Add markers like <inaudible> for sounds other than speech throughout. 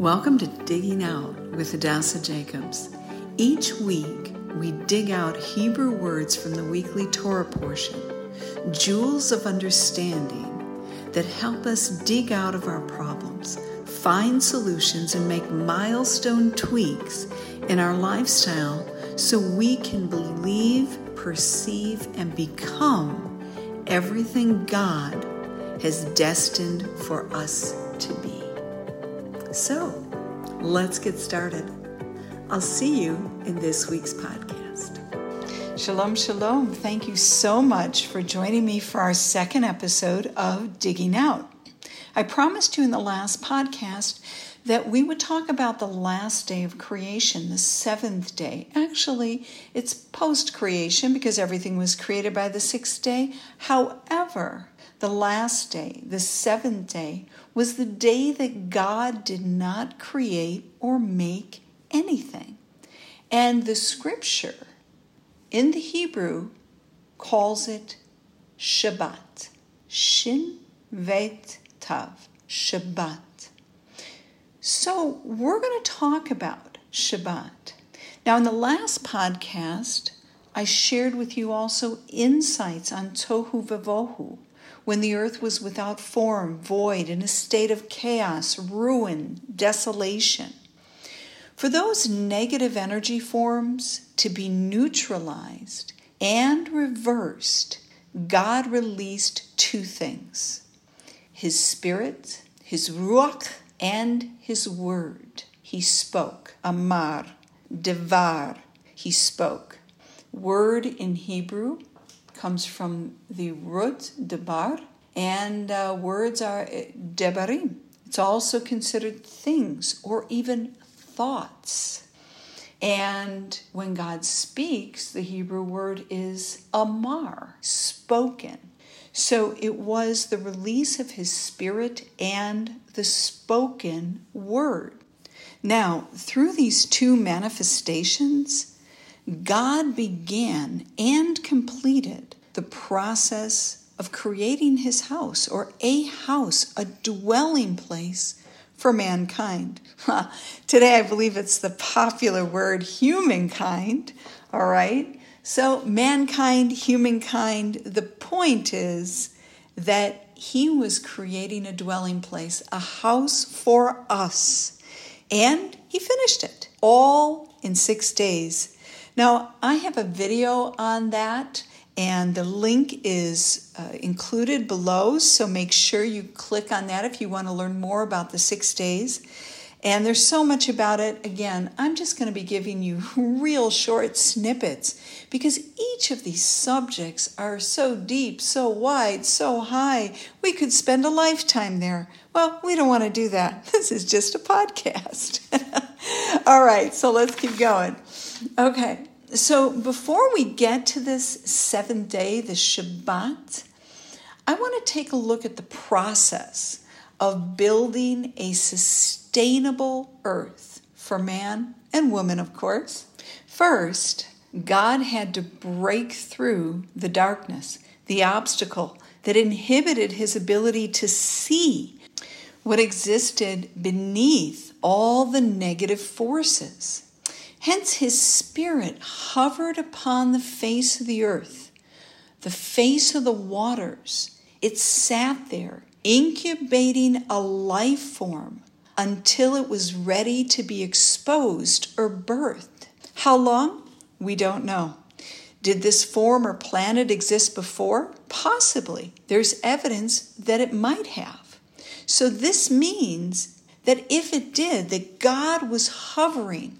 Welcome to Digging Out with Adasa Jacobs. Each week, we dig out Hebrew words from the weekly Torah portion, jewels of understanding that help us dig out of our problems, find solutions, and make milestone tweaks in our lifestyle so we can believe, perceive, and become everything God has destined for us to be. So, let's get started. I'll see you in this week's podcast. Shalom, shalom. Thank you so much for joining me for our second episode of Digging Out. I promised you in the last podcast that we would talk about the last day of creation, the seventh day. Actually, it's post creation because everything was created by the sixth day. However, the last day, the seventh day, was the day that God did not create or make anything. And the scripture in the Hebrew calls it Shabbat. Shin Vet Tav. Shabbat. So we're going to talk about Shabbat. Now, in the last podcast, I shared with you also insights on Tohu Vavohu, when the earth was without form, void, in a state of chaos, ruin, desolation. For those negative energy forms to be neutralized and reversed, God released two things His Spirit, His Ruach, and His Word. He spoke. Amar, Devar, He spoke. Word in Hebrew comes from the root debar, and uh, words are eh, debarim. It's also considered things or even thoughts. And when God speaks, the Hebrew word is amar, spoken. So it was the release of his spirit and the spoken word. Now, through these two manifestations, God began and completed the process of creating his house or a house, a dwelling place for mankind. Today, I believe it's the popular word humankind, all right? So, mankind, humankind, the point is that he was creating a dwelling place, a house for us, and he finished it all in six days. Now, I have a video on that, and the link is uh, included below, so make sure you click on that if you want to learn more about the six days. And there's so much about it. Again, I'm just going to be giving you <laughs> real short snippets because each of these subjects are so deep, so wide, so high. We could spend a lifetime there. Well, we don't want to do that. <laughs> This is just a podcast. <laughs> All right, so let's keep going. Okay, so before we get to this seventh day, the Shabbat, I want to take a look at the process of building a sustainable earth for man and woman, of course. First, God had to break through the darkness, the obstacle that inhibited his ability to see what existed beneath all the negative forces. Hence, his spirit hovered upon the face of the earth, the face of the waters. It sat there incubating a life form until it was ready to be exposed or birthed. How long? We don't know. Did this form or planet exist before? Possibly. There's evidence that it might have. So this means that if it did, that God was hovering,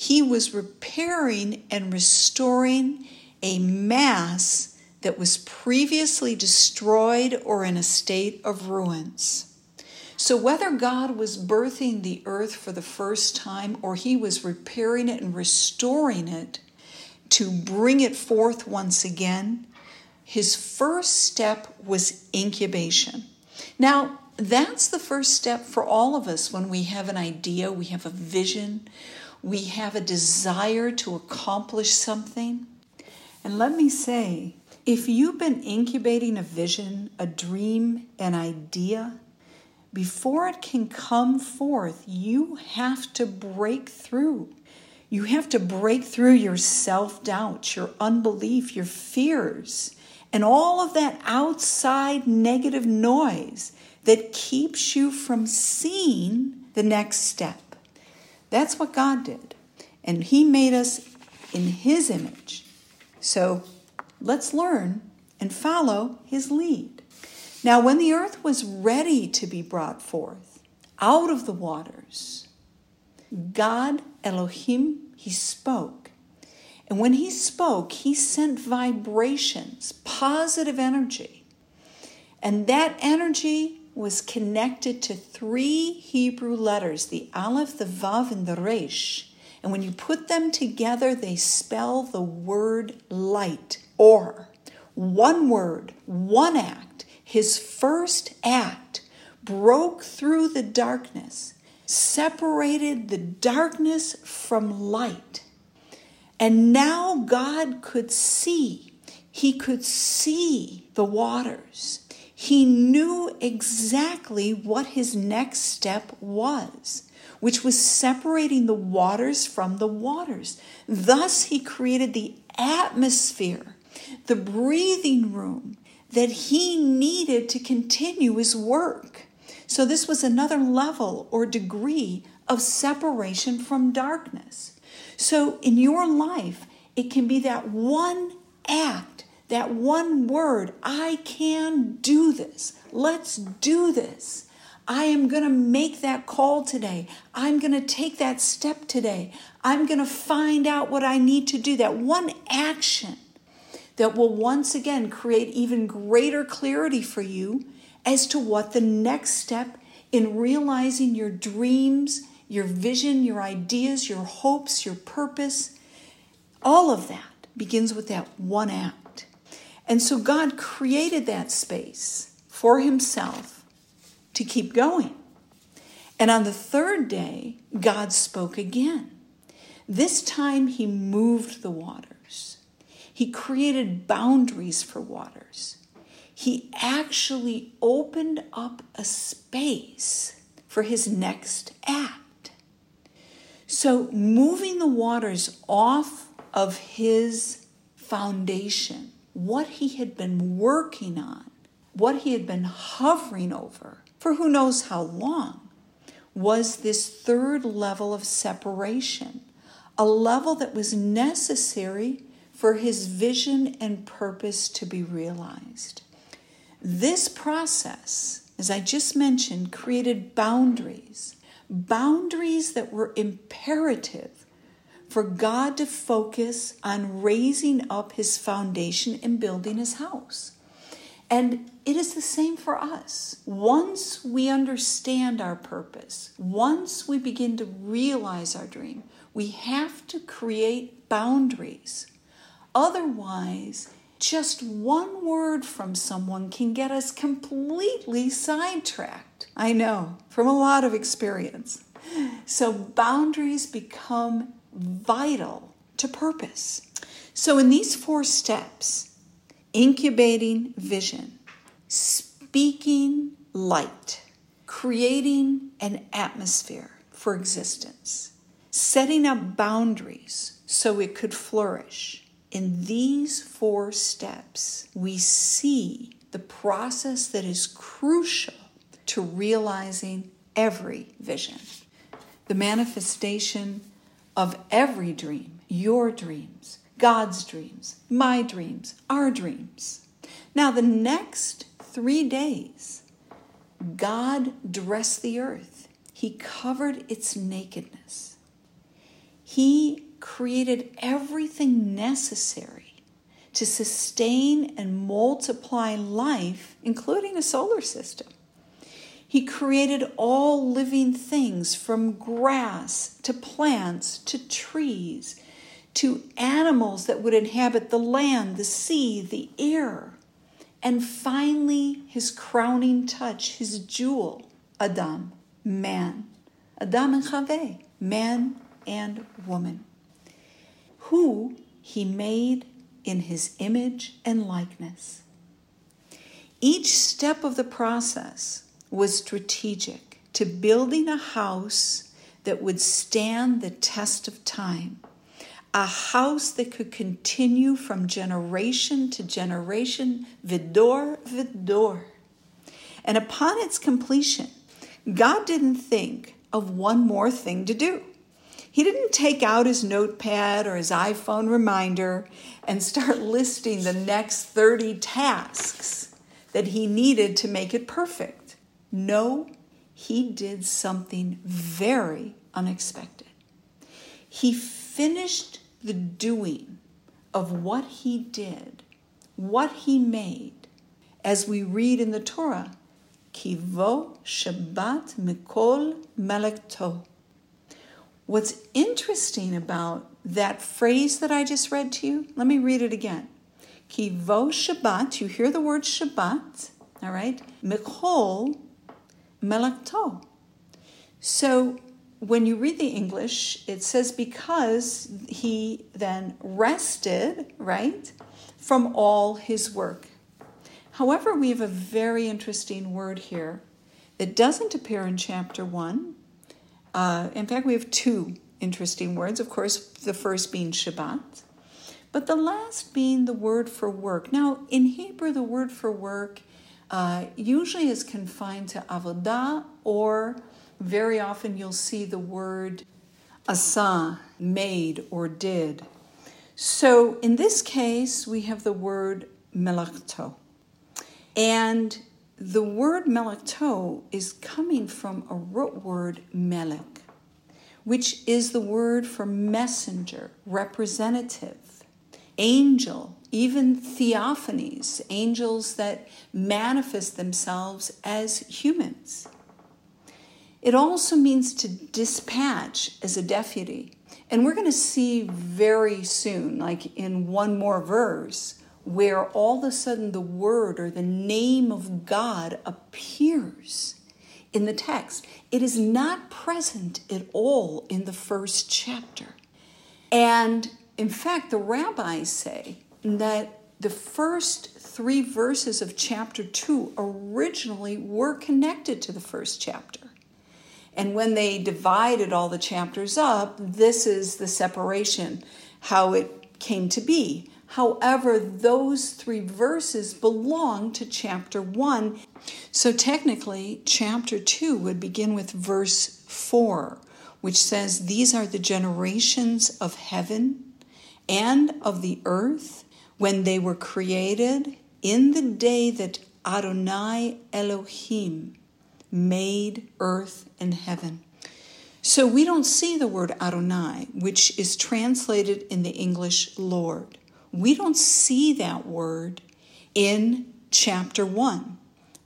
He was repairing and restoring a mass that was previously destroyed or in a state of ruins. So, whether God was birthing the earth for the first time or he was repairing it and restoring it to bring it forth once again, his first step was incubation. Now, that's the first step for all of us when we have an idea, we have a vision, we have a desire to accomplish something. And let me say, if you've been incubating a vision, a dream, an idea, before it can come forth, you have to break through. You have to break through your self doubt, your unbelief, your fears, and all of that outside negative noise that keeps you from seeing the next step. That's what God did. And He made us in His image. So let's learn and follow His lead. Now, when the earth was ready to be brought forth out of the waters, God, Elohim, He spoke. And when He spoke, He sent vibrations, positive energy. And that energy was connected to three Hebrew letters the Aleph, the Vav, and the Resh. And when you put them together, they spell the word light or one word, one act. His first act broke through the darkness, separated the darkness from light. And now God could see. He could see the waters. He knew exactly what his next step was, which was separating the waters from the waters. Thus, he created the atmosphere, the breathing room that he needed to continue his work. So, this was another level or degree of separation from darkness. So, in your life, it can be that one act that one word, I can do this. Let's do this. I am going to make that call today. I'm going to take that step today. I'm going to find out what I need to do. That one action that will once again create even greater clarity for you as to what the next step in realizing your dreams, your vision, your ideas, your hopes, your purpose, all of that begins with that one act. And so God created that space for himself to keep going. And on the third day, God spoke again. This time, he moved the waters. He created boundaries for waters. He actually opened up a space for his next act. So, moving the waters off of his foundation what he had been working on, what he had been hovering over for who knows how long, was this third level of separation, a level that was necessary for his vision and purpose to be realized. This process, as I just mentioned, created boundaries, boundaries that were imperative for God to focus on raising up his foundation and building his house. And it is the same for us. Once we understand our purpose, once we begin to realize our dream, we have to create boundaries. Otherwise, just one word from someone can get us completely sidetracked. I know from a lot of experience. So, boundaries become vital to purpose. So, in these four steps incubating vision, speaking light, creating an atmosphere for existence, setting up boundaries so it could flourish. In these four steps, we see the process that is crucial to realizing every vision. The manifestation of every dream, your dreams, God's dreams, my dreams, our dreams. Now, the next three days, God dressed the earth, He covered its nakedness. He created everything necessary to sustain and multiply life, including a solar system. He created all living things from grass to plants to trees to animals that would inhabit the land, the sea, the air. And finally, his crowning touch, his jewel, Adam, man. Adam and Chava, man and woman, who he made in his image and likeness. Each step of the process was strategic to building a house that would stand the test of time, a house that could continue from generation to generation, vidor vidor. And upon its completion, God didn't think of one more thing to do. He didn't take out his notepad or his iPhone reminder and start listing the next 30 tasks that he needed to make it perfect. No, he did something very unexpected. He finished the doing of what he did, what he made, as we read in the Torah, Kivo Shabbat Mikol Melekto. What's interesting about that phrase that I just read to you, let me read it again. Kivo Shabbat, you hear the word Shabbat, all right? Mikol Melekto. So when you read the English, it says because he then rested, right, from all his work. However, we have a very interesting word here that doesn't appear in chapter 1 uh, in fact, we have two interesting words. Of course, the first being Shabbat, but the last being the word for work. Now, in Hebrew, the word for work uh, usually is confined to avodah, or very often you'll see the word asa, made or did. So in this case, we have the word melakto. And the word melekto is coming from a root word melek, which is the word for messenger, representative, angel, even theophanies, angels that manifest themselves as humans. It also means to dispatch as a deputy. And we're going to see very soon, like in one more verse, where all of a sudden the word or the name of God appears in the text. It is not present at all in the first chapter. And in fact, the rabbis say that the first three verses of chapter 2 originally were connected to the first chapter. And when they divided all the chapters up, this is the separation, how it came to be. However, those three verses belong to chapter 1. So technically, chapter 2 would begin with verse 4, which says, These are the generations of heaven and of the earth when they were created in the day that Adonai Elohim made earth and heaven. So we don't see the word Adonai, which is translated in the English Lord. We don't see that word in chapter 1.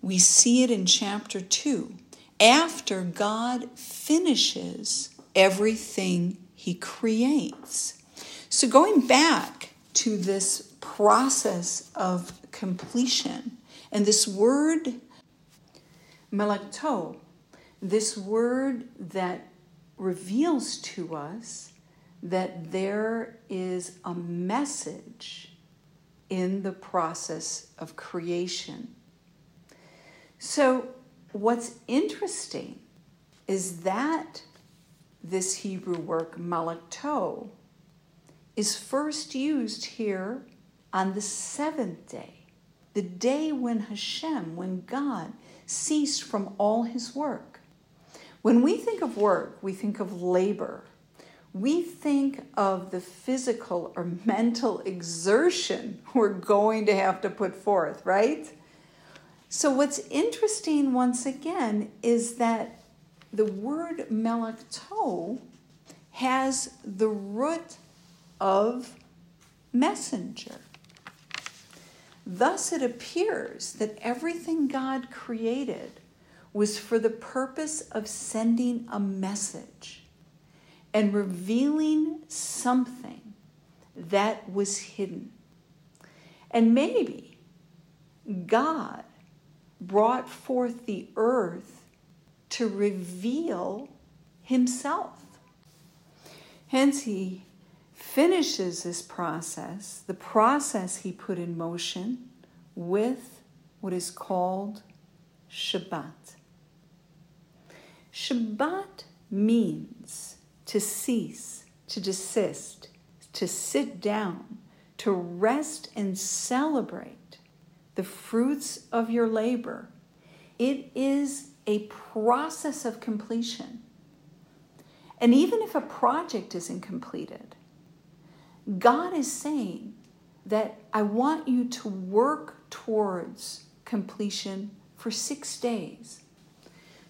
We see it in chapter 2 after God finishes everything he creates. So, going back to this process of completion, and this word, melekto, this word that reveals to us that there is a message in the process of creation. So, what's interesting is that this Hebrew work, malakto, is first used here on the seventh day, the day when Hashem, when God ceased from all his work. When we think of work, we think of labor we think of the physical or mental exertion <laughs> we're going to have to put forth, right? So, what's interesting once again is that the word melekto has the root of messenger. Thus, it appears that everything God created was for the purpose of sending a message and revealing something that was hidden. And maybe God brought forth the earth to reveal himself. Hence, he finishes this process, the process he put in motion, with what is called Shabbat. Shabbat means to cease, to desist, to sit down, to rest and celebrate the fruits of your labor. It is a process of completion. And even if a project isn't completed, God is saying that I want you to work towards completion for six days.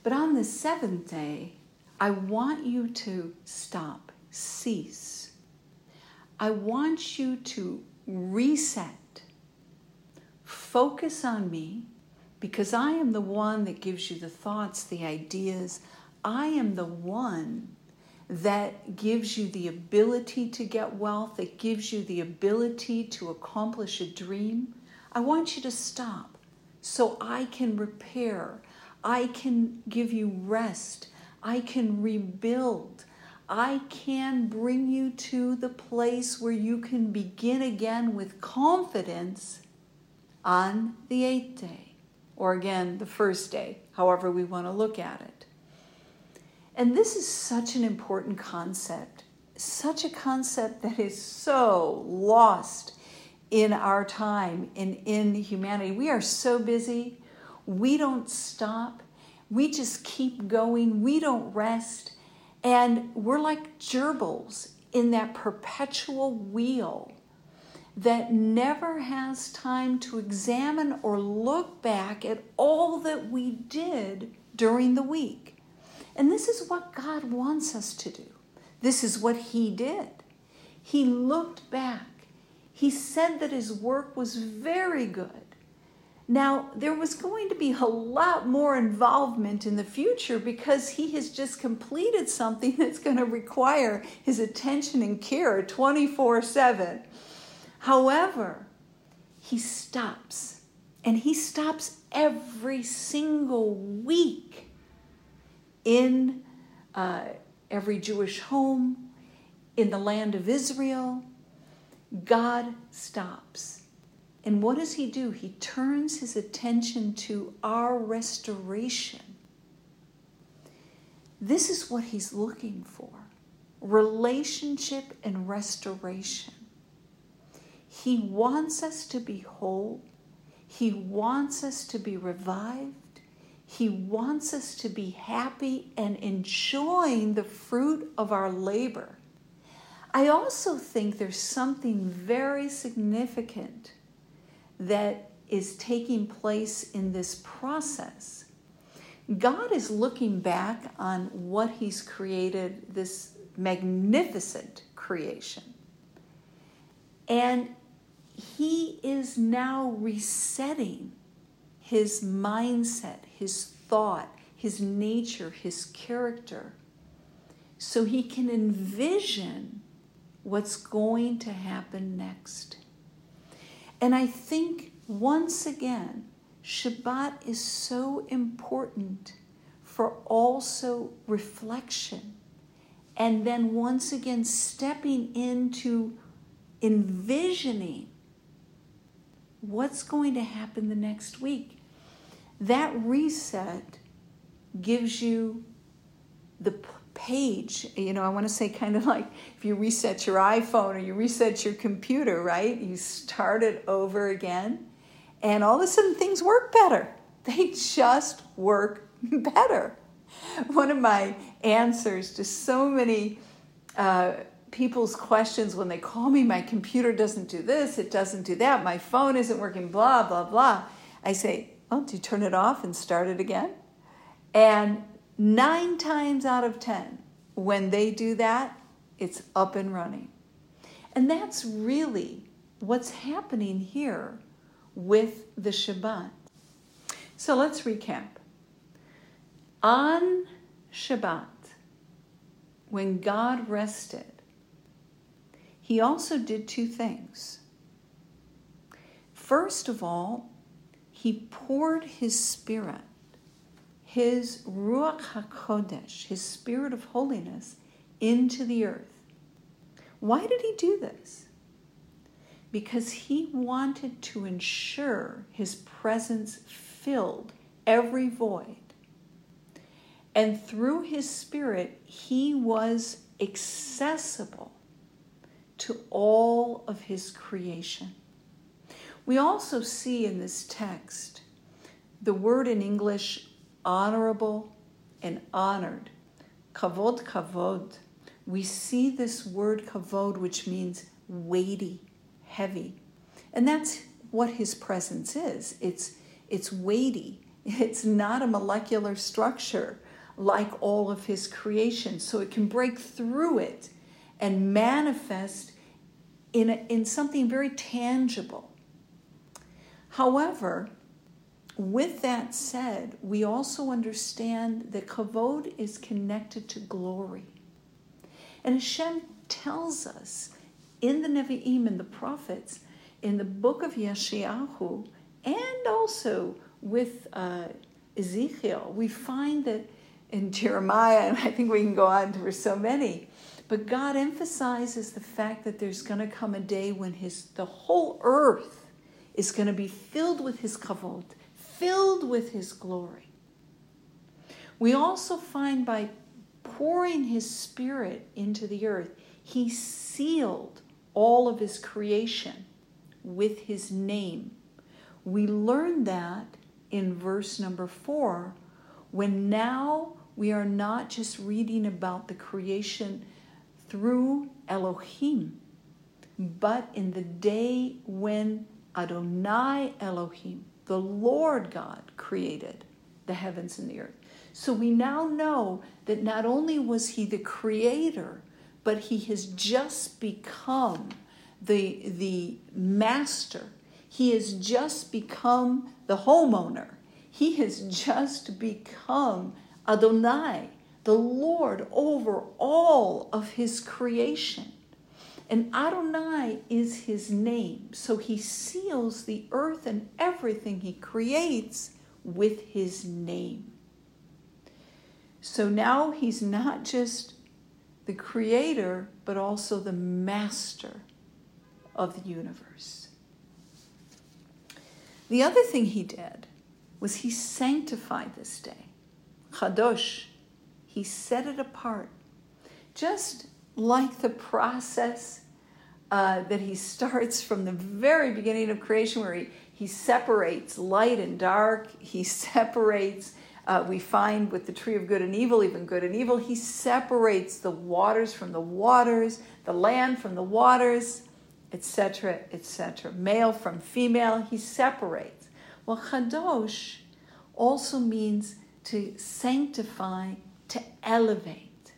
But on the seventh day, I want you to stop, cease. I want you to reset, focus on me, because I am the one that gives you the thoughts, the ideas. I am the one that gives you the ability to get wealth, that gives you the ability to accomplish a dream. I want you to stop so I can repair. I can give you rest. I can rebuild. I can bring you to the place where you can begin again with confidence on the eighth day, or again, the first day, however we want to look at it. And this is such an important concept, such a concept that is so lost in our time and in humanity. We are so busy, we don't stop we just keep going, we don't rest, and we're like gerbils in that perpetual wheel that never has time to examine or look back at all that we did during the week. And this is what God wants us to do. This is what He did. He looked back. He said that His work was very good. Now, there was going to be a lot more involvement in the future because he has just completed something <laughs> that's going to require his attention and care 24 7. However, he stops, and he stops every single week in uh, every Jewish home, in the land of Israel. God stops and what does he do? He turns his attention to our restoration. This is what he's looking for relationship and restoration. He wants us to be whole, he wants us to be revived. He wants us to be happy and enjoying the fruit of our labor. I also think there's something very significant that is taking place in this process. God is looking back on what He's created, this magnificent creation. And He is now resetting His mindset, His thought, His nature, His character, so He can envision what's going to happen next. And I think once again, Shabbat is so important for also reflection. And then once again, stepping into envisioning what's going to happen the next week. That reset gives you the page. You know, I want to say kind of like if you reset your iPhone or you reset your computer, right? You start it over again, and all of a sudden things work better. <laughs> They just work <laughs> better. One of my answers to so many uh, people's questions when they call me, my computer doesn't do this, it doesn't do that, my phone isn't working, blah, blah, blah. I say, Oh, well, do you turn it off and start it again? And Nine times out of 10, when they do that, it's up and running. And that's really what's happening here with the Shabbat. So let's recap. On Shabbat, when God rested, he also did two things. First of all, he poured his spirit his Ruach HaKodesh, his spirit of holiness, into the earth. Why did he do this? Because he wanted to ensure his presence filled every void. And through his spirit, he was accessible to all of his creation. We also see in this text the word in English honorable and honored, kavod kavod. We see this word kavod, which means weighty, heavy. And that's what his presence is. It's, it's weighty, it's not a molecular structure like all of his creation. So it can break through it and manifest in, a, in something very tangible. However, with that said, we also understand that kavod is connected to glory. And Hashem tells us in the Nevi'im and the prophets, in the book of Yeshayahu, and also with uh, Ezekiel, we find that in Jeremiah, and I think we can go on for so many, but God emphasizes the fact that there's going to come a day when his the whole earth is going to be filled with his kavod, filled with his glory. We also find by pouring his spirit into the earth, he sealed all of his creation with his name. We learn that in verse number four, when now we are not just reading about the creation through Elohim, but in the day when Adonai Elohim, the Lord God, created the heavens and the earth. So we now know that not only was he the creator, but he has just become the, the master. He has just become the homeowner. He has just become Adonai, the Lord over all of his creation. And Adonai is his name. So he seals the earth and everything he creates with his name. So now he's not just the creator, but also the master of the universe. The other thing he did was he sanctified this day. Chadosh, he set it apart. Just like the process uh, that he starts from the very beginning of creation, where he, he separates light and dark, he <laughs> separates uh, we find with the tree of good and evil, even good and evil, he separates the waters from the waters, the land from the waters, etc., etc. Male from female, he separates. Well, chadosh also means to sanctify, to elevate.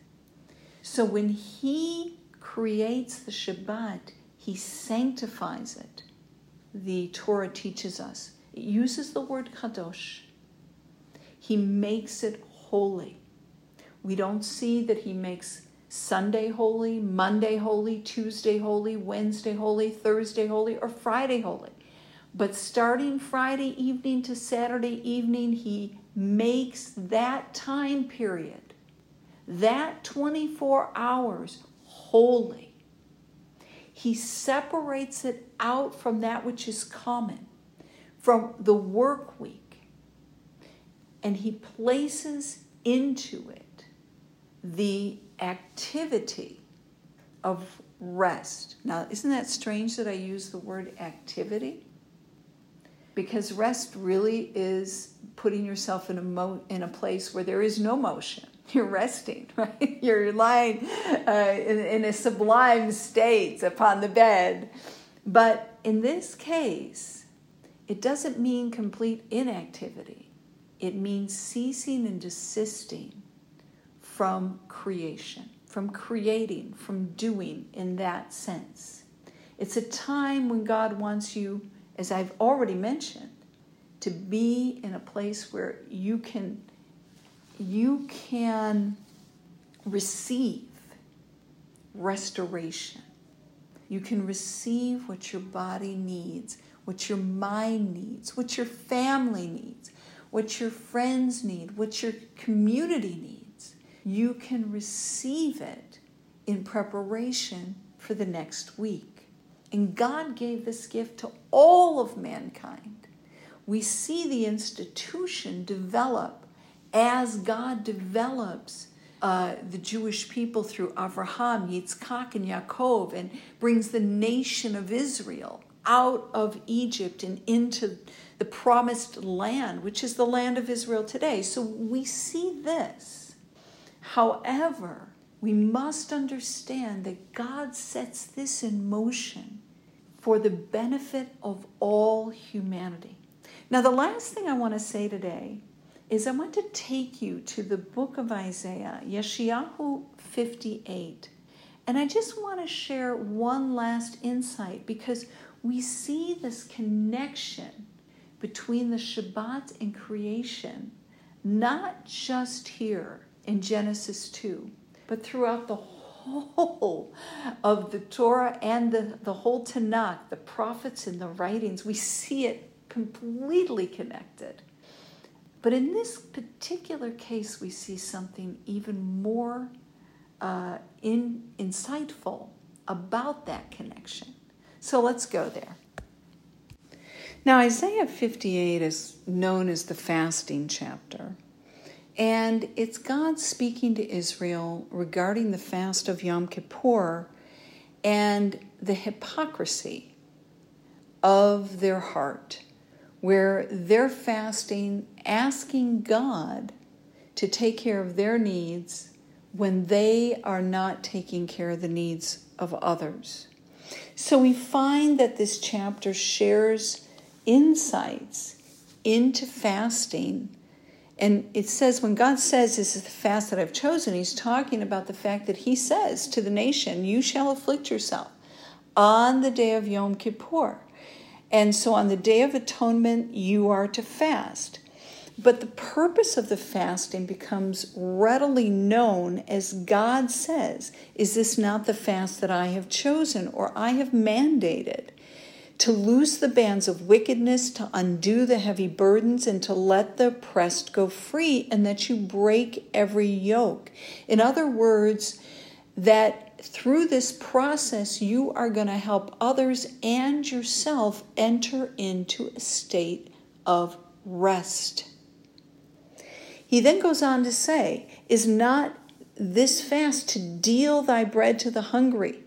So when he creates the Shabbat, he sanctifies it. The Torah teaches us. It uses the word kadosh he makes it holy. We don't see that He makes Sunday holy, Monday holy, Tuesday holy, Wednesday holy, Thursday holy, or Friday holy. But starting Friday evening to Saturday evening, He makes that time period, that 24 hours, holy. He separates it out from that which is common, from the work week and he places into it the activity of rest. Now, isn't that strange that I use the word activity? Because rest really is putting yourself in a mo- in a place where there is no motion. <laughs> You're resting, <laughs> right? You're lying uh, in, in a sublime state upon the bed. But in this case, it doesn't mean complete inactivity it means ceasing and desisting from creation, from creating, from doing in that sense. It's a time when God wants you, as I've already mentioned, to be in a place where you can you can receive restoration. You can receive what your body needs, what your mind needs, what your family needs, what your friends need, what your community needs. You can receive it in preparation for the next week. And God gave this gift to all of mankind. We see the institution develop as God develops uh, the Jewish people through Avraham, Yitzchak, and Yaakov, and brings the nation of Israel out of Egypt and into the promised land, which is the land of Israel today. So we see this. However, we must understand that God sets this in motion for the benefit of all humanity. Now, the last thing I want to say today is I want to take you to the book of Isaiah, Yeshayahu 58. And I just want to share one last insight because we see this connection between the Shabbat and creation, not just here in Genesis 2, but throughout the whole of the Torah and the, the whole Tanakh, the prophets and the writings. We see it completely connected. But in this particular case, we see something even more uh, in, insightful about that connection. So let's go there. Now, Isaiah 58 is known as the fasting chapter, and it's God speaking to Israel regarding the fast of Yom Kippur and the hypocrisy of their heart, where they're fasting, asking God to take care of their needs when they are not taking care of the needs of others. So we find that this chapter shares insights into fasting. And it says, when God says this is the fast that I've chosen, He's talking about the fact that He says to the nation, You shall afflict yourself on the day of Yom Kippur. And so on the Day of Atonement, you are to fast. But the purpose of the fasting becomes readily known as God says, Is this not the fast that I have chosen or I have mandated? To loose the bands of wickedness, to undo the heavy burdens, and to let the oppressed go free, and that you break every yoke. In other words, that through this process, you are going to help others and yourself enter into a state of rest. He then goes on to say, Is not this fast to deal thy bread to the hungry,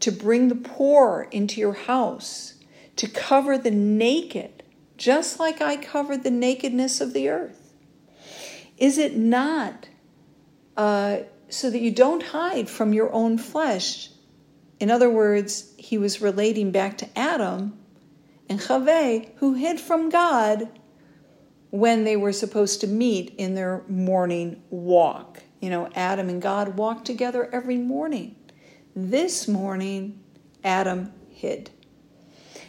to bring the poor into your house, to cover the naked, just like I covered the nakedness of the earth? Is it not uh, so that you don't hide from your own flesh? In other words, he was relating back to Adam and Chava, who hid from God when they were supposed to meet in their morning walk. You know, Adam and God walked together every morning. This morning, Adam hid.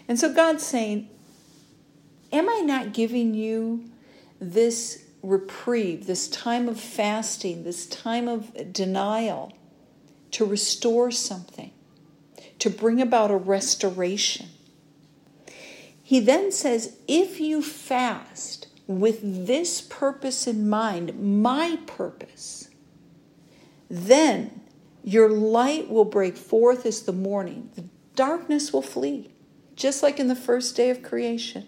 And so God's saying, Am I not giving you this reprieve, this time of fasting, this time of denial to restore something, to bring about a restoration? He then says, If you fast, with this purpose in mind, my purpose, then your light will break forth as the morning. The darkness will flee, just like in the first day of creation.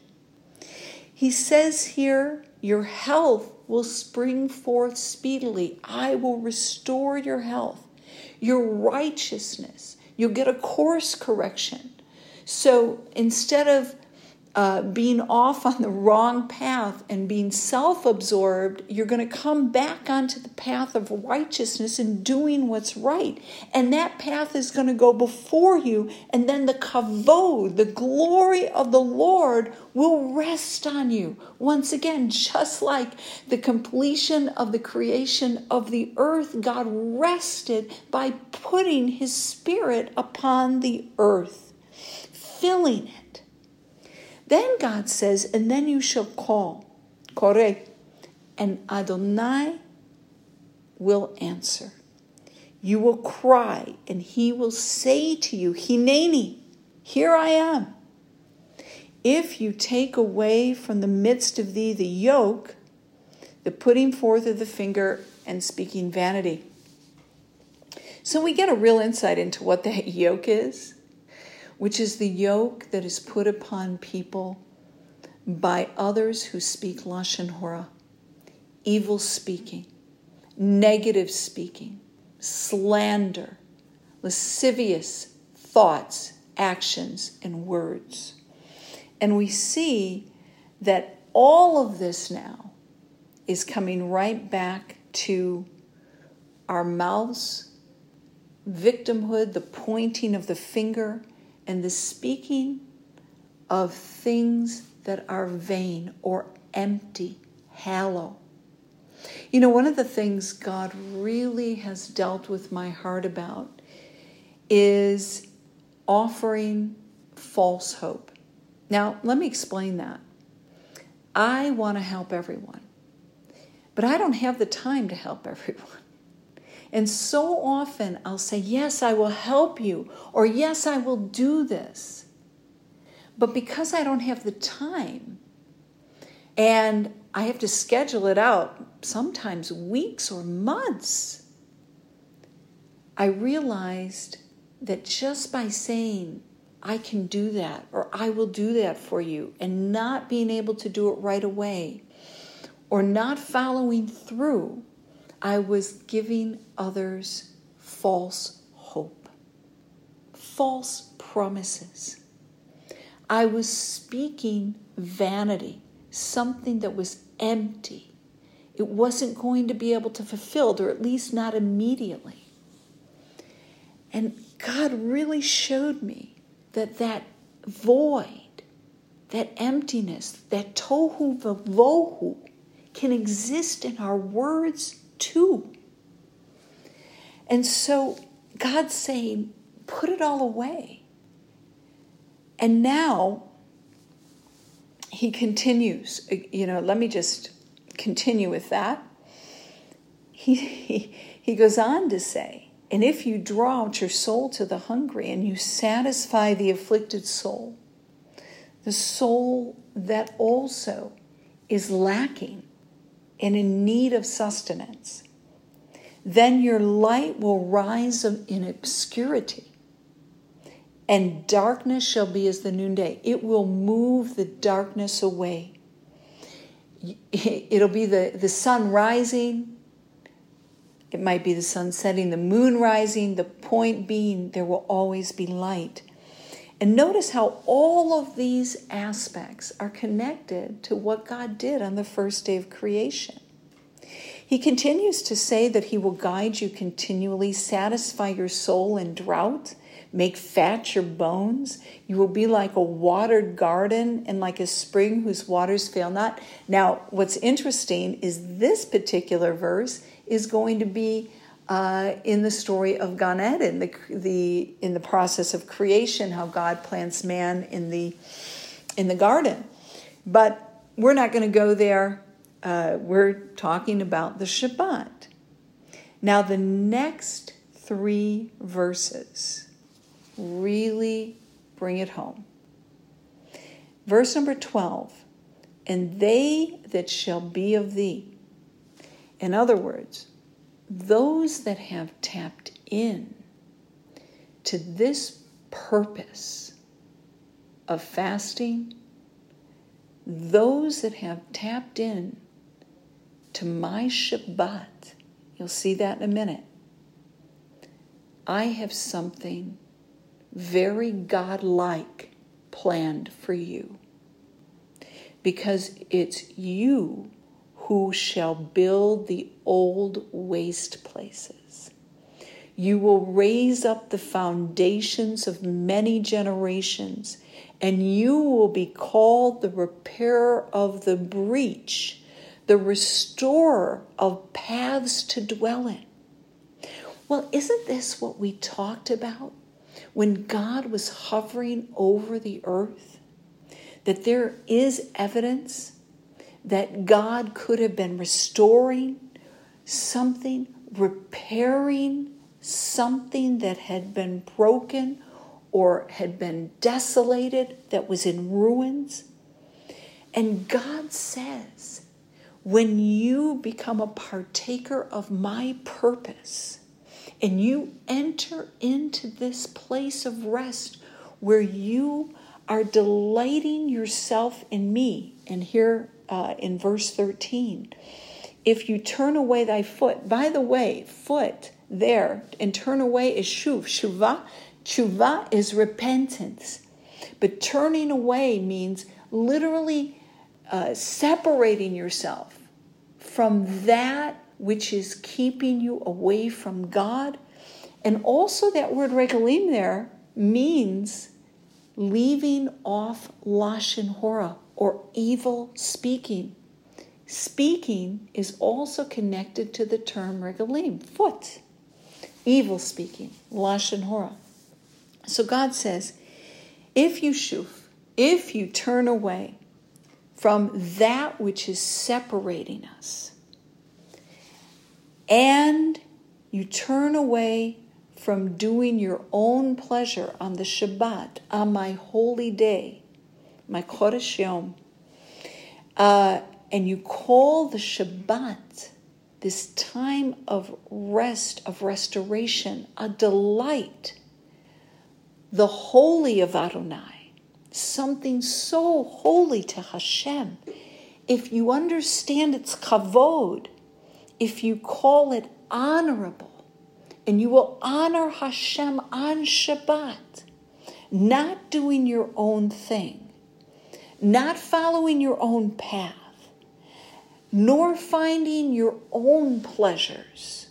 He says here, Your health will spring forth speedily. I will restore your health, your righteousness. You'll get a course correction. So instead of uh, being off on the wrong path and being self absorbed, you're going to come back onto the path of righteousness and doing what's right. And that path is going to go before you, and then the kavod, the glory of the Lord, will rest on you. Once again, <laughs> just like the completion of the creation of the earth, God rested by putting his spirit upon the earth, filling then God says, and then you shall call, correct, and Adonai will answer. You will cry, and he will say to you, Hineni, here I am. If you take away from the midst of thee the yoke, the putting forth of the finger and speaking vanity. So we get a real insight into what that <laughs> yoke is which is the yoke that is put upon people by others who speak Lashon Hora. evil speaking, negative speaking, slander, lascivious thoughts, actions, and words. And we see that all of this now is coming right back to our mouths, victimhood, the pointing of the finger, and the speaking of things that are vain or empty, hollow. You know, one of the things God really has dealt with my heart about is offering false hope. Now, let me explain that. I want to help everyone, but I don't have the time to help <laughs> everyone. And so often I'll say, Yes, I will help you, or Yes, I will do this. But because I don't have the time and I have to schedule it out, sometimes weeks or months, I realized that just by saying, I can do that, or I will do that for you, and not being able to do it right away, or not following through, I was giving others false hope, false promises. I was speaking vanity, something that was empty. It wasn't going to be able to fulfill, or at least not immediately. And God really showed me that that void, that emptiness, that tohu vavohu can exist in our words too. And so God's saying, put it all away. And now he continues, you know, let me just continue with that. He, he, he goes on to say, and if you draw out your soul to the hungry and you satisfy the afflicted soul, the soul that also is lacking and in need of sustenance, then your light will rise in obscurity, and darkness shall be as the noonday. It will move the darkness away. It'll be the, the sun rising, it might be the sun setting, the moon rising, the point being there will always be light. And notice how all of these aspects are connected to what God did on the first day of creation. He continues to say that He will guide you continually, satisfy your soul in drought, make fat your bones. You will be like a watered garden and like a spring whose waters fail not. Now, what's interesting is this particular verse is going to be uh, in the story of Gan Eden, the, the in the process of creation, how God plants man in the in the garden. But we're not going to go there. Uh, we're talking about the Shabbat. Now, the next three verses really bring it home. Verse number 12 And they that shall be of thee. In other words, those that have tapped in to this purpose of fasting, those that have tapped in to my Shabbat, you'll see that in a minute. I have something very God-like planned for you because it's you who shall build the old waste places. You will raise up the foundations of many generations, and you will be called the repairer of the breach, the restorer of paths to dwell in. Well, isn't this what we talked about when God was hovering over the earth? That there is evidence that God could have been restoring something, repairing something that had been broken or had been desolated, that was in ruins. And God says, when you become a partaker of my purpose and you enter into this place of rest where you are delighting yourself in me, and here uh, in verse 13. if you turn away thy foot, by the way, foot there and turn away is shuv. Shuvah, tshuva is repentance. But turning away means literally uh, separating yourself from that which is keeping you away from God. And also, that word regalim there means leaving off lashon hora or evil speaking. Speaking is also connected to the term regalim, foot. Evil speaking, lashon hora. So God says, if you shuf, if you turn away from that which is separating us, and you turn away from doing your own pleasure on the Shabbat, on my holy day, my Chodesh Yom, uh, and you call the Shabbat, this time of rest, of restoration, a delight, the holy of Adonai, something so holy to Hashem. If you understand its kavod, if you call it honorable, and you will honor Hashem on Shabbat, not doing your own thing, not following your own path, nor finding your own pleasures,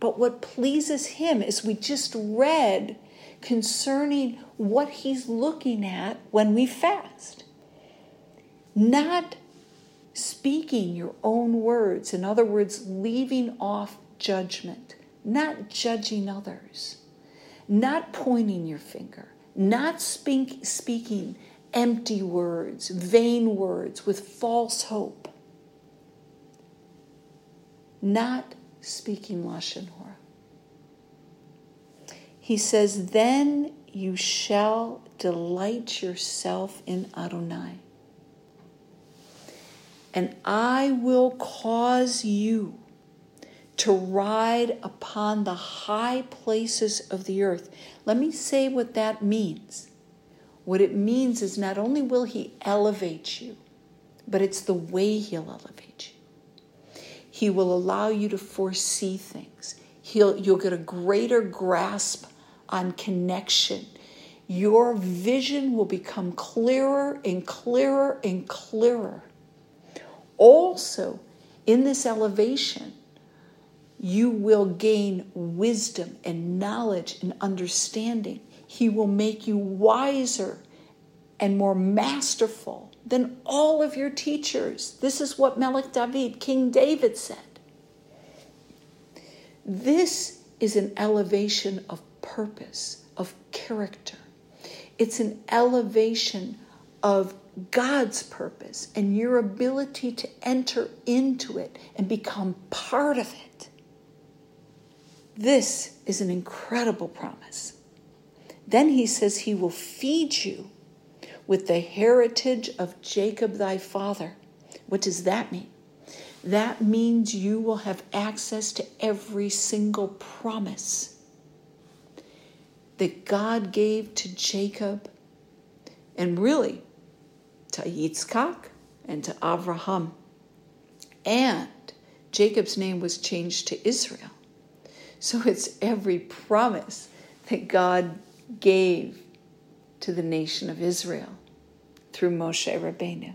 but what pleases Him, as we just read concerning what He's looking at when we fast. Not speaking your own words, in other words, leaving off judgment, not judging others, not pointing your finger, not speak, speaking empty words, vain words with false hope, not speaking Lashon Hora. He says, Then you shall delight yourself in Adonai and I will cause you to ride upon the high places of the earth. Let me say what that means. What it means is not only will He elevate you, but it's the way He'll elevate you. He will allow you to foresee things. He'll, you'll get a greater grasp on connection. Your vision will become clearer and clearer and clearer also, in this elevation, you will gain wisdom and knowledge and understanding. He will make you wiser and more masterful than all of your teachers. This is what Melech David, King David, said. This is an elevation of purpose, of character. It's an elevation of God's purpose and your ability to enter into it and become part of it. This is an incredible promise. Then he says he will feed you with the heritage of Jacob thy father. What does that mean? That means you will have access to every single promise that God gave to Jacob and really to Yitzchak and to Avraham. And Jacob's name was changed to Israel. So it's every promise that God gave to the nation of Israel through Moshe Rabbeinu.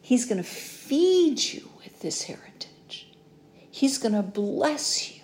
He's going to feed you with this heritage. He's going to bless you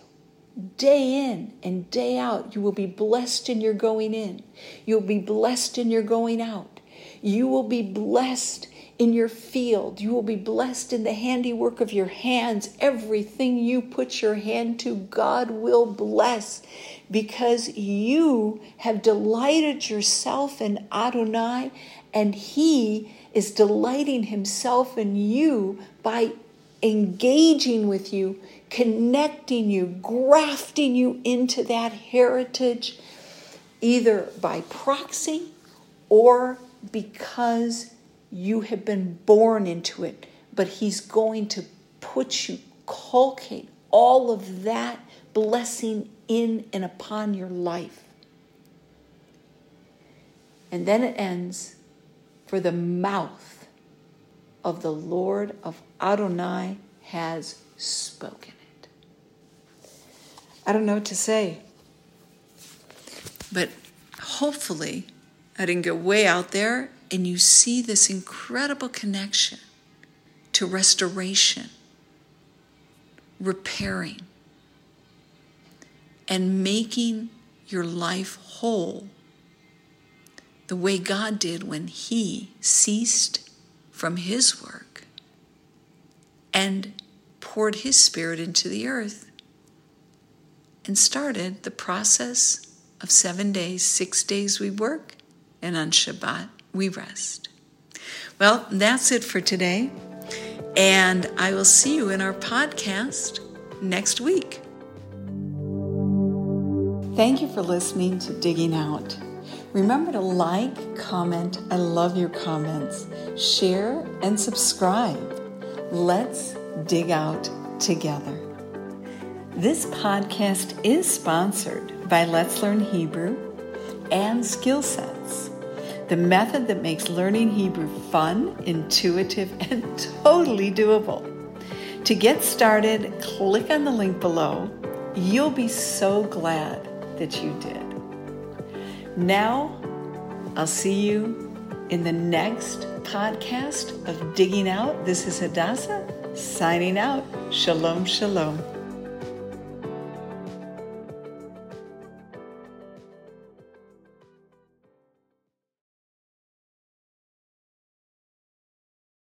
day in and day out. You will be blessed in your going in. You'll be blessed in your going out. You will be blessed in your field. You will be blessed in the handiwork of your hands. Everything you put your hand to, God will bless because you have delighted yourself in Adonai and He is delighting Himself in you by engaging with you, connecting you, grafting you into that heritage, either by proxy or because you have been born into it, but He's going to put you, culcate all of that blessing in and upon your life. And then it ends for the mouth of the Lord of Adonai has spoken it. I don't know what to say, but hopefully, I didn't go way out there and you see this incredible connection to restoration, repairing, and making your life whole the way God did when He ceased from His work and poured His Spirit into the earth and started the process of seven days, six days we work, and on Shabbat we rest. Well, that's it for today. And I will see you in our podcast next week. Thank you for listening to Digging Out. Remember to like, comment, I love your comments, share, and subscribe. Let's dig out together. This podcast is sponsored by Let's Learn Hebrew and Skill Sets, the method that makes learning Hebrew fun, intuitive, and totally doable. To get started, click on the link below. You'll be so glad that you did. Now, I'll see you in the next podcast of Digging Out. This is Hadassah signing out. Shalom, shalom.